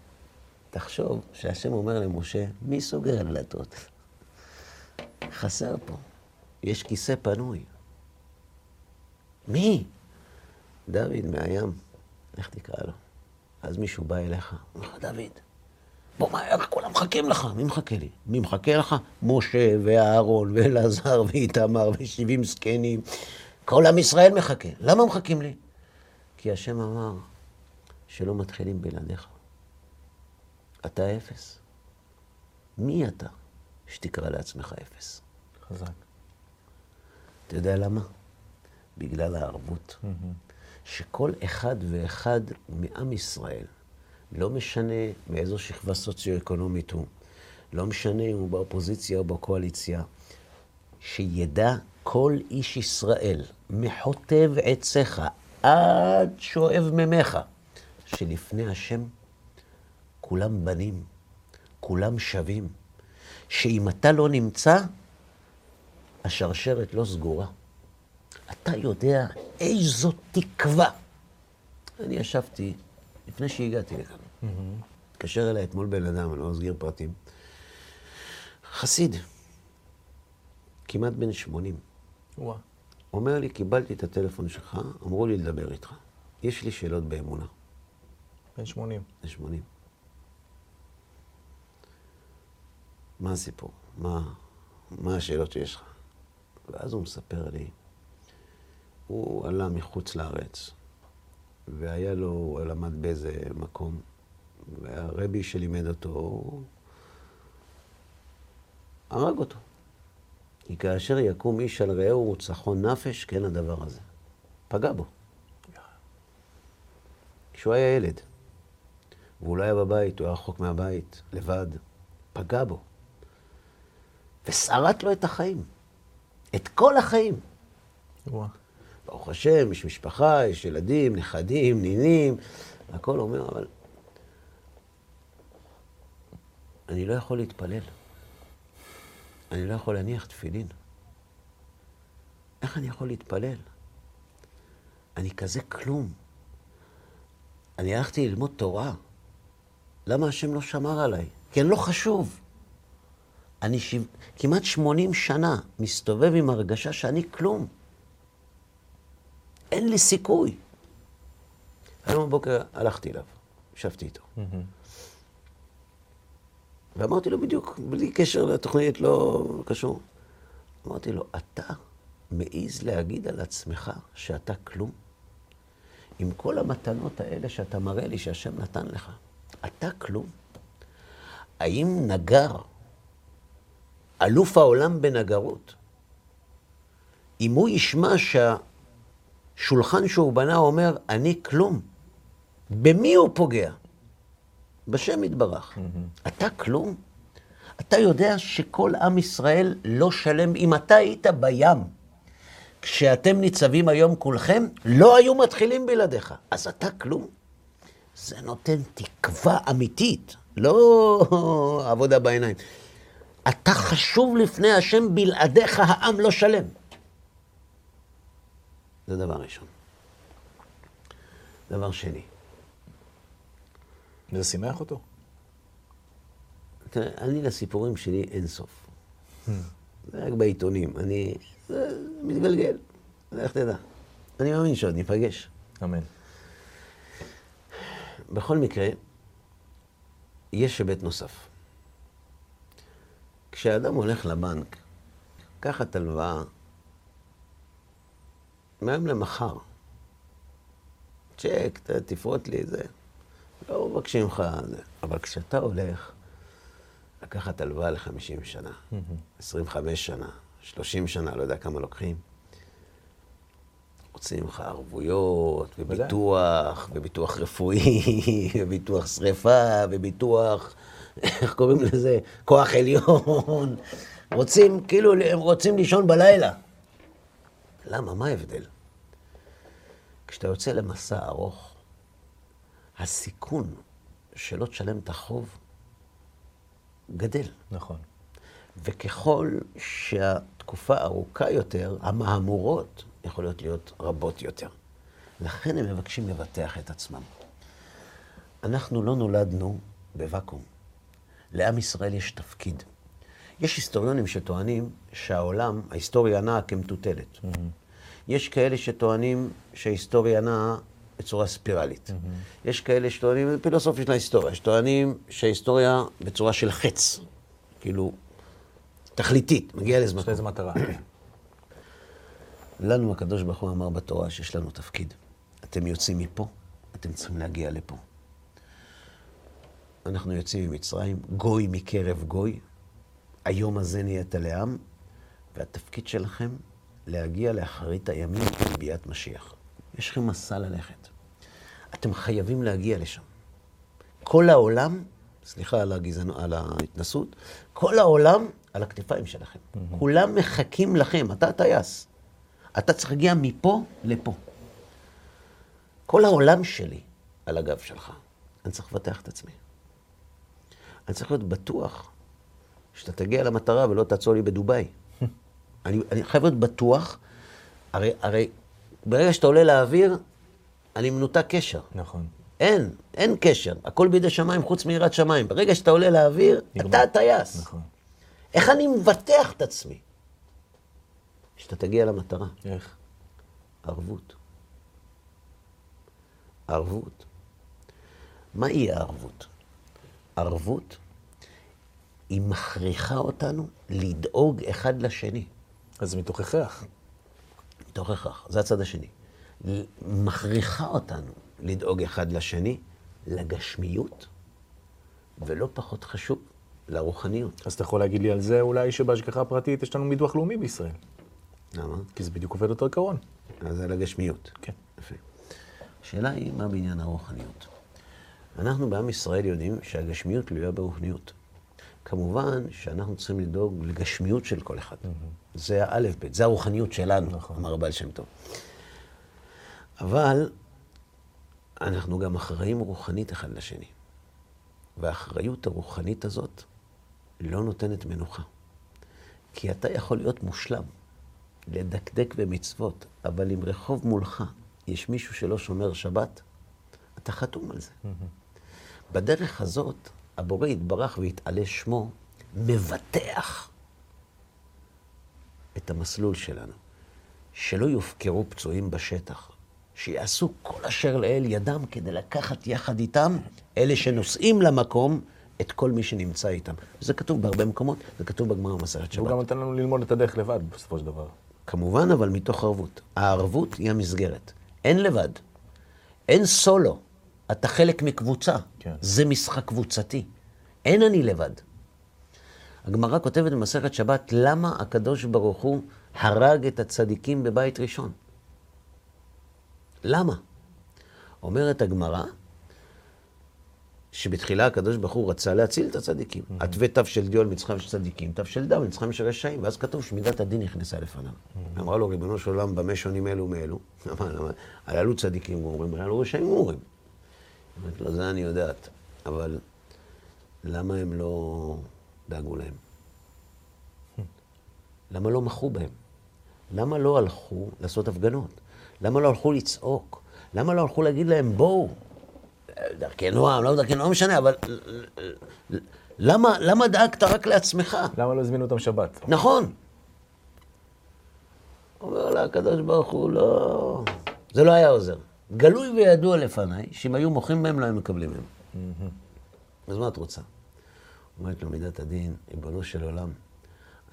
תחשוב שהשם אומר למשה, מי סוגר הדלתות? חסר פה. יש כיסא פנוי. מי? דוד מהים. איך תקרא לו? אז מישהו בא אליך, אומר לך, דוד, בוא מהר, כולם מחכים לך. מי מחכה לי? מי מחכה לך? משה ואהרון ואלעזר ואיתמר ושבעים זקנים. כל עם ישראל מחכה. למה מחכים לי? כי השם אמר שלא מתחילים בלעדיך. אתה אפס. מי אתה שתקרא לעצמך אפס? חזק. אתה יודע למה? בגלל הערבות. שכל אחד ואחד מעם ישראל, לא משנה מאיזו שכבה סוציו-אקונומית הוא, לא משנה אם הוא באופוזיציה או בקואליציה, שידע כל איש ישראל, מחוטב עציך עד שואב ממך, שלפני השם כולם בנים, כולם שווים, שאם אתה לא נמצא, השרשרת לא סגורה. אתה יודע איזו תקווה. אני ישבתי, לפני שהגעתי לכאן, התקשר אליי אתמול בן אדם, אני לא אסגיר פרטים, חסיד, כמעט בן 80. וואה. אומר לי, קיבלתי את הטלפון שלך, אמרו לי לדבר איתך. יש לי שאלות באמונה. בן 80. בן 80. מה הסיפור? מה, מה השאלות שיש לך? ואז הוא מספר לי, הוא עלה מחוץ לארץ, והיה לו, הוא למד באיזה מקום, והרבי שלימד אותו, הוא הרג אותו. כי כאשר יקום איש על רעהו וצחון נפש, כן הדבר הזה. פגע בו. כשהוא היה ילד, והוא לא היה בבית, הוא היה רחוק מהבית, לבד, פגע בו. ושרט לו את החיים. את כל החיים. וואו. ברוך השם, יש משפחה, יש ילדים, נכדים, נינים, הכל אומר, אבל אני לא יכול להתפלל. אני לא יכול להניח תפילין. איך אני יכול להתפלל? אני כזה כלום. אני הלכתי ללמוד תורה. למה השם לא שמר עליי? כי אני לא חשוב. אני שיו... כמעט 80 שנה מסתובב עם הרגשה שאני כלום. אין לי סיכוי. היום בבוקר הלכתי אליו, ישבתי איתו. ואמרתי לו בדיוק, בלי קשר לתוכנית, לא קשור. אמרתי לו, אתה מעז להגיד על עצמך שאתה כלום? עם כל המתנות האלה שאתה מראה לי שהשם נתן לך, אתה כלום? האם נגר, אלוף העולם בנגרות, אם הוא ישמע שהשולחן שהוא בנה אומר, אני כלום, במי הוא פוגע? בשם יתברך. אתה כלום? אתה יודע שכל עם ישראל לא שלם. אם אתה היית בים, כשאתם ניצבים היום כולכם, לא היו מתחילים בלעדיך. אז אתה כלום? זה נותן תקווה אמיתית, לא עבודה בעיניים. אתה חשוב לפני השם, בלעדיך העם לא שלם. זה דבר ראשון. דבר שני, וזה שימח אותו? תראה, אני לסיפורים שלי אין סוף. זה רק בעיתונים. אני... זה מתגלגל. לך תדע. אני מאמין שעוד ניפגש. אמן. בכל מקרה, יש היבט נוסף. כשאדם הולך לבנק, לקחת הלוואה מהיום למחר, צ'ק, תפרוט לי את זה. לא מבקשים לך, זה. אבל כשאתה הולך לקחת הלוואה ל-50 שנה, 25 שנה, 30 שנה, לא יודע כמה לוקחים, רוצים ממך ערבויות, וביטוח, וביטוח רפואי, [LAUGHS] וביטוח שריפה, וביטוח, איך קוראים לזה? כוח עליון. רוצים, כאילו, הם רוצים לישון בלילה. למה? מה ההבדל? כשאתה יוצא למסע ארוך, הסיכון שלא תשלם את החוב גדל. נכון. וככל שהתקופה ארוכה יותר, המהמורות יכולות להיות רבות יותר. לכן הם מבקשים לבטח את עצמם. אנחנו לא נולדנו בוואקום. לעם ישראל יש תפקיד. יש היסטוריונים שטוענים שהעולם, ההיסטוריה נעה כמטוטלת. יש כאלה שטוענים שההיסטוריה נעה בצורה ספירלית. יש כאלה שטוענים, פילוסופיה של ההיסטוריה, שטוענים שההיסטוריה בצורה של חץ, כאילו, תכליתית, מגיעה יש לזמן. לזה מטרה. לנו הקדוש ברוך הוא אמר בתורה שיש לנו תפקיד. אתם יוצאים מפה, אתם צריכים להגיע לפה. אנחנו יוצאים ממצרים, גוי מקרב גוי, היום הזה נהיית לעם, והתפקיד שלכם להגיע לאחרית הימים בביאת משיח. יש לכם מסע ללכת. אתם חייבים להגיע לשם. כל העולם, סליחה על, הגזענו, על ההתנסות, כל העולם על הכתפיים שלכם. כולם מחכים לכם, אתה הטייס. אתה צריך להגיע מפה לפה. כל העולם שלי על הגב שלך. אני צריך לבטח את עצמי. אני צריך להיות בטוח שאתה תגיע למטרה ולא תעצור לי בדובאי. [LAUGHS] אני, אני חייב להיות בטוח, הרי, הרי ברגע שאתה עולה לאוויר, אני מנותק קשר. נכון. אין, אין קשר. הכל בידי שמיים חוץ מיראת שמיים. ברגע שאתה עולה לאוויר, נגמר. אתה הטייס. נכון. איך אני מבטח את עצמי? שאתה תגיע למטרה. איך? ערבות. ערבות. מהי הערבות? ערבות היא מכריחה אותנו לדאוג אחד לשני. אז זה מתוך הכרח. מתוך הכרח, זה הצד השני. מכריחה אותנו לדאוג אחד לשני, לגשמיות, ולא פחות חשוב, לרוחניות. אז אתה יכול להגיד לי על זה אולי שבהשגחה פרטית יש לנו ביטוח לאומי בישראל. למה? כי זה בדיוק עובד אותו עיקרון. אז זה לגשמיות. כן. יפה. השאלה היא, מה בעניין הרוחניות? אנחנו בעם ישראל יודעים שהגשמיות תלויה ברוחניות. כמובן שאנחנו צריכים לדאוג לגשמיות של כל אחד. Mm-hmm. זה האלף-בית, זה הרוחניות שלנו, נכון. אמר הבעל שם טוב. אבל אנחנו גם אחראים רוחנית אחד לשני. והאחריות הרוחנית הזאת לא נותנת מנוחה. כי אתה יכול להיות מושלם, לדקדק במצוות, אבל אם רחוב מולך יש מישהו שלא שומר שבת, אתה חתום על זה. בדרך הזאת, הבורא יתברך ויתעלה שמו, מבטח את המסלול שלנו. שלא יופקרו פצועים בשטח, שיעשו כל אשר לאל ידם כדי לקחת יחד איתם, אלה שנוסעים למקום, את כל מי שנמצא איתם. זה כתוב בהרבה מקומות, זה כתוב בגמרא במסכת שבת. הוא גם נותן לנו ללמוד את הדרך לבד, בסופו של דבר. כמובן, אבל מתוך ערבות. הערבות היא המסגרת. אין לבד. אין סולו. אתה חלק מקבוצה. כן. זה משחק קבוצתי. אין אני לבד. הגמרא כותבת במסכת שבת, למה הקדוש ברוך הוא הרג את הצדיקים בבית ראשון? למה? אומרת הגמרא, שבתחילה הקדוש ברוך הוא רצה להציל את הצדיקים. עטווה תו של דיו על מצחם של צדיקים, תו של דם על מצחם של רשעים, ואז כתוב שמידת הדין נכנסה לפניו. אמרה לו, ריבונו של עולם, במה שונים אלו מאלו? [LAUGHS] הללו צדיקים גמורים, הללו רשעים גמורים. אמרת לו, זה אני יודעת, אבל למה הם לא דאגו להם? [LAUGHS] למה לא מחו בהם? למה לא הלכו לעשות הפגנות? למה לא הלכו לצעוק? למה לא הלכו להגיד להם, בואו, דרכי נועם, לא דרכי נועם, לא משנה, אבל למה, למה דאגת רק לעצמך? למה לא הזמינו אותם שבת? נכון. אומר לה הקדוש ברוך הוא, לא, זה לא היה עוזר. גלוי וידוע לפניי, שאם היו מוחים בהם, לא היו מקבלים מהם. אז מה את רוצה? אומרת לו מידת הדין, ריבונו של עולם,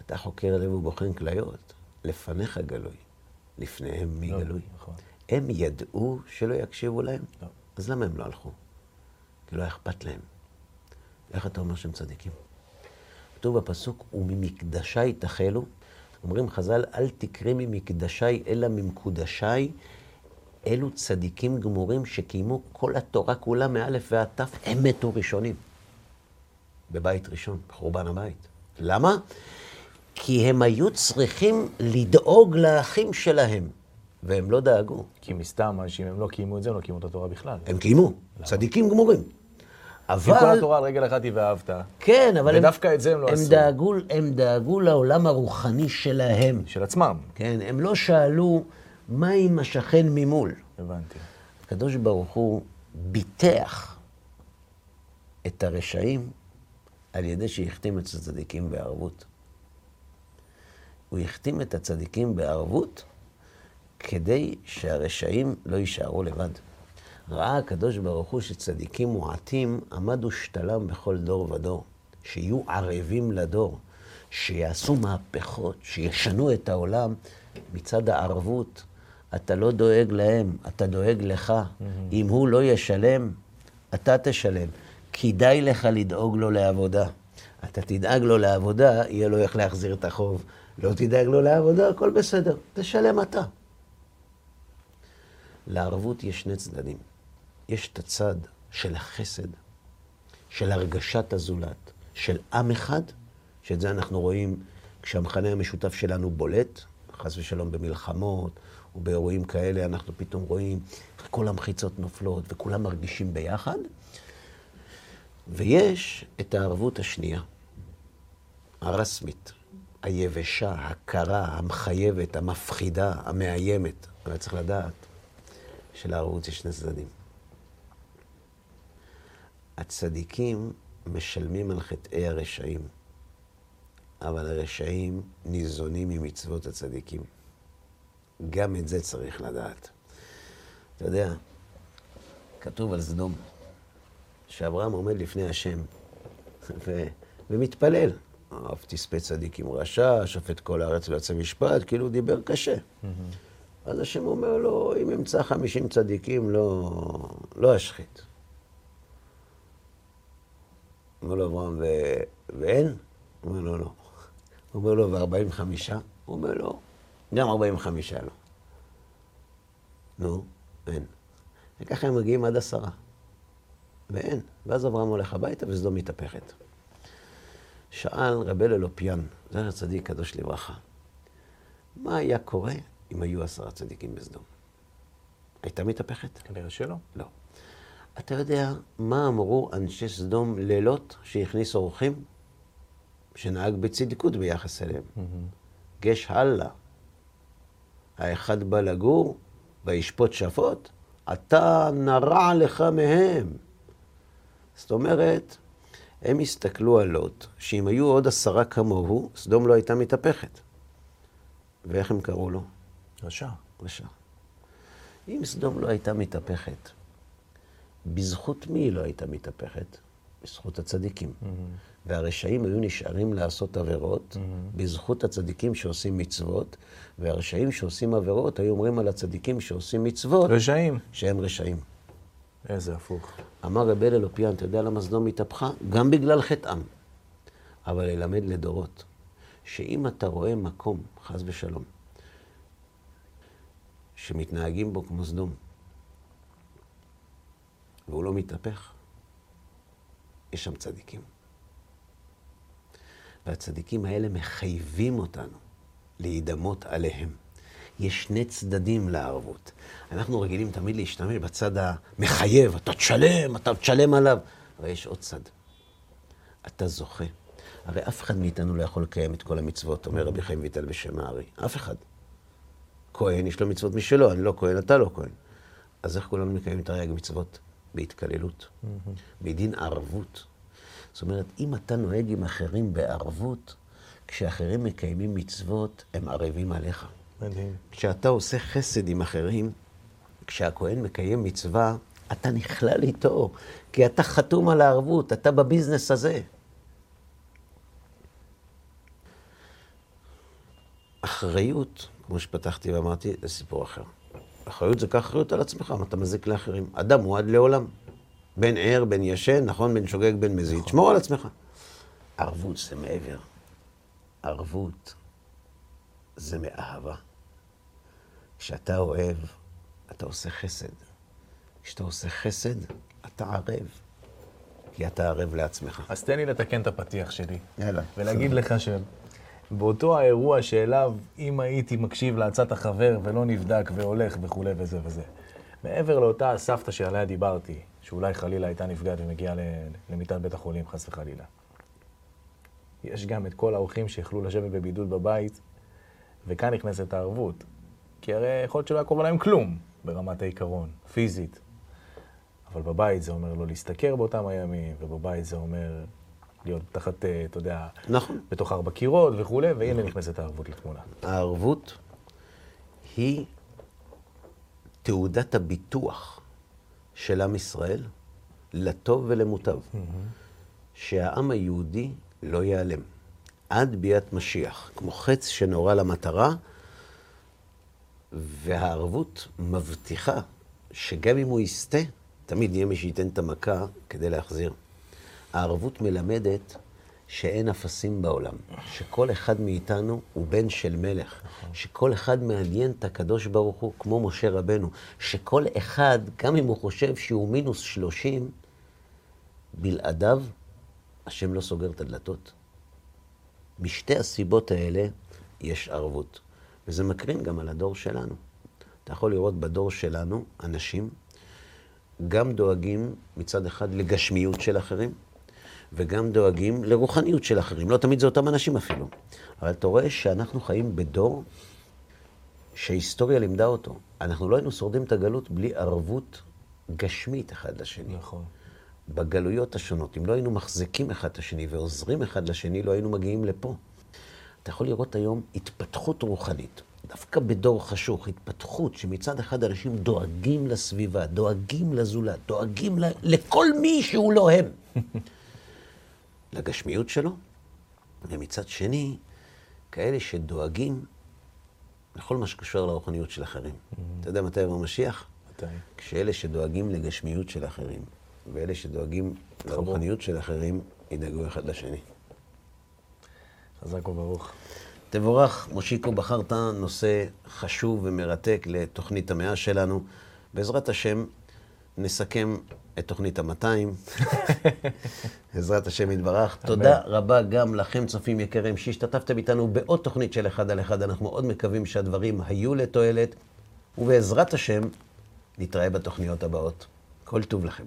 אתה חוקר לב ובוחן כליות, לפניך גלוי, לפניהם מי לא, גלוי? נכון. הם ידעו שלא יקשיבו להם? לא. אז למה הם לא הלכו? כי לא אכפת להם. איך אתה אומר שהם צדיקים? כתוב בפסוק, וממקדשי תחלו. אומרים חז"ל, אל תקרא ממקדשי אלא ממקודשי. אלו צדיקים גמורים שקיימו כל התורה כולה מאלף ועד תף, הם מתו ראשונים. בבית ראשון, בחורבן הבית. למה? כי הם היו צריכים לדאוג לאחים שלהם. והם לא דאגו. כי מסתם, שאם הם לא קיימו את זה, הם לא קיימו את התורה בכלל. הם קיימו? צדיקים גמורים. אבל... כי כל התורה על רגל אחת היא ואהבת. כן, אבל ודווקא הם... את זה הם לא הם עשו. דאגו, הם דאגו לעולם הרוחני שלהם. של עצמם. כן, הם לא שאלו, מה עם השכן ממול? הבנתי. הקדוש ברוך הוא ביטח את הרשעים על ידי שהחתים את הצדיקים בערבות. הוא החתים את הצדיקים בערבות כדי שהרשעים לא יישארו לבד. ראה הקדוש ברוך הוא שצדיקים מועטים עמדו שתלם בכל דור ודור, שיהיו ערבים לדור, שיעשו מהפכות, שישנו את העולם מצד הערבות. אתה לא דואג להם, אתה דואג לך. Mm-hmm. אם הוא לא ישלם, אתה תשלם. כדאי לך לדאוג לו לעבודה. אתה תדאג לו לעבודה, יהיה לו איך להחזיר את החוב. לא תדאג לו לעבודה, הכל בסדר. תשלם אתה. לערבות יש שני צדדים. יש את הצד של החסד, של הרגשת הזולת, של עם אחד, שאת זה אנחנו רואים כשהמכנה המשותף שלנו בולט, חס ושלום במלחמות או באירועים כאלה, אנחנו פתאום רואים כל המחיצות נופלות וכולם מרגישים ביחד. ויש את הערבות השנייה, הרסמית, היבשה, הקרה, המחייבת, המפחידה, המאיימת. אבל צריך לדעת שלערבות יש שני צדדים. הצדיקים משלמים על חטאי הרשעים, אבל הרשעים ניזונים ממצוות הצדיקים. גם את זה צריך לדעת. אתה יודע, כתוב על סדום, שאברהם עומד לפני השם ו... ומתפלל. אף תספה צדיק עם רשע, שופט כל הארץ ויוצא משפט, כאילו דיבר קשה. Mm-hmm. אז השם אומר לו, אם אמצא חמישים צדיקים, לא, לא אשחית. אומר לו אברהם, ו... ואין? הוא אומר לו, לא. הוא אומר לו, וארבעים וחמישה? הוא אומר לו, גם ארבעים וחמישה לא. נו, אין. וככה הם מגיעים עד עשרה. ואין. ואז אברהם הולך הביתה וסדום מתהפכת. שאל רבי אלופיאן, זכר צדיק קדוש לברכה, מה היה קורה אם היו עשרה צדיקים בסדום? הייתה מתהפכת? כנראה שלא. לא. אתה יודע מה אמרו אנשי סדום לילות שהכניסו אורחים? שנהג בצדקות ביחס אליהם. גש הלאה. האחד בא לגור, וישפוט שפוט, אתה נרע לך מהם. זאת אומרת, הם הסתכלו על לוט, שאם היו עוד עשרה כמוהו, סדום לא הייתה מתהפכת. ואיך הם קראו לו? רשע. רשע. אם סדום לא הייתה מתהפכת, בזכות מי היא לא הייתה מתהפכת? בזכות הצדיקים. והרשעים היו נשארים לעשות עבירות בזכות הצדיקים שעושים מצוות, והרשעים שעושים עבירות היו אומרים על הצדיקים שעושים מצוות רשעים. שהם רשעים. איזה הפוך. אמר רבי אלופיאן, אתה יודע למה סדום התהפכה? גם בגלל חטאם. אבל ללמד לדורות, שאם אתה רואה מקום, חס ושלום, שמתנהגים בו כמו סדום, והוא לא מתהפך, יש שם צדיקים. והצדיקים האלה מחייבים אותנו להידמות עליהם. יש שני צדדים לערבות. אנחנו רגילים תמיד להשתמש בצד המחייב, אתה תשלם, אתה תשלם עליו. אבל יש עוד צד. אתה זוכה. הרי אף אחד מאיתנו לא יכול לקיים את כל המצוות, אומר רבי חיים ויטל בשם הארי. אף אחד. כהן, יש לו מצוות משלו, אני לא כהן, אתה לא כהן. אז איך כולנו מקיימים תרי"ג מצוות? בהתקללות, בדין ערבות. זאת אומרת, אם אתה נוהג עם אחרים בערבות, כשאחרים מקיימים מצוות, הם ערבים עליך. מדהים. כשאתה עושה חסד עם אחרים, כשהכהן מקיים מצווה, אתה נכלל איתו, כי אתה חתום על הערבות, אתה בביזנס הזה. אחריות, כמו שפתחתי ואמרתי, זה סיפור אחר. אחריות זה קח אחריות על עצמך, מה אתה מזיק לאחרים. אדם הוא עד לעולם. בין ער, בין ישן, נכון? בין שוגג, בין מזיד. שמור על עצמך. ערבות זה מעבר. ערבות זה מאהבה. כשאתה אוהב, אתה עושה חסד. כשאתה עושה חסד, אתה ערב. כי אתה ערב לעצמך. אז תן לי לתקן את הפתיח שלי. יאללה. ולהגיד לך שבאותו האירוע שאליו, אם הייתי מקשיב לעצת החבר ולא נבדק והולך וכולי וזה וזה, מעבר לאותה הסבתא שעליה דיברתי, שאולי חלילה הייתה נפגעת ומגיעה למיטת בית החולים, חס וחלילה. יש גם את כל האורחים שיכלו לשבת בבידוד בבית, וכאן נכנסת הערבות. כי הרי יכול להיות שלא היה קורה להם כלום ברמת העיקרון, פיזית. אבל בבית זה אומר לא להשתכר באותם הימים, ובבית זה אומר להיות תחת, אה, אתה יודע, נכון. בתוך ארבע קירות וכולי, והנה נכנסת הערבות לתמונה. הערבות היא תעודת הביטוח של עם ישראל לטוב ולמוטב. שהעם היהודי לא ייעלם. עד ביאת משיח, כמו חץ שנורה למטרה, והערבות מבטיחה שגם אם הוא יסטה, תמיד יהיה מי שייתן את המכה כדי להחזיר. הערבות מלמדת שאין אפסים בעולם, שכל אחד מאיתנו הוא בן של מלך, שכל אחד מעניין את הקדוש ברוך הוא כמו משה רבנו, שכל אחד, גם אם הוא חושב שהוא מינוס שלושים, בלעדיו השם לא סוגר את הדלתות. משתי הסיבות האלה יש ערבות. וזה מקרין גם על הדור שלנו. אתה יכול לראות בדור שלנו אנשים גם דואגים מצד אחד לגשמיות של אחרים, וגם דואגים לרוחניות של אחרים. לא תמיד זה אותם אנשים אפילו. אבל אתה רואה שאנחנו חיים בדור שההיסטוריה לימדה אותו. אנחנו לא היינו שורדים את הגלות בלי ערבות גשמית אחד לשני. נכון. בגלויות השונות. אם לא היינו מחזיקים אחד את השני ועוזרים אחד לשני, לא היינו מגיעים לפה. אתה יכול לראות היום התפתחות רוחנית, דווקא בדור חשוך, התפתחות שמצד אחד אנשים דואגים לסביבה, דואגים לזולת, דואגים ל... לכל מי שהוא לא הם. [LAUGHS] לגשמיות שלו, ומצד שני, כאלה שדואגים לכל מה שקשור לרוחניות של אחרים. אתה יודע מתי יבוא המשיח? מתי? כשאלה שדואגים לגשמיות של אחרים, ואלה שדואגים לרוחניות של אחרים, ידאגו אחד לשני. חזק וברוך. תבורך, מושיקו, בחרת נושא חשוב ומרתק לתוכנית המאה שלנו. בעזרת השם, נסכם את תוכנית המאתיים. [LAUGHS] בעזרת השם יתברך. תודה רבה גם לכם, צופים יקרים, שהשתתפתם איתנו בעוד תוכנית של אחד על אחד. אנחנו מאוד מקווים שהדברים היו לתועלת, ובעזרת השם, נתראה בתוכניות הבאות. כל טוב לכם.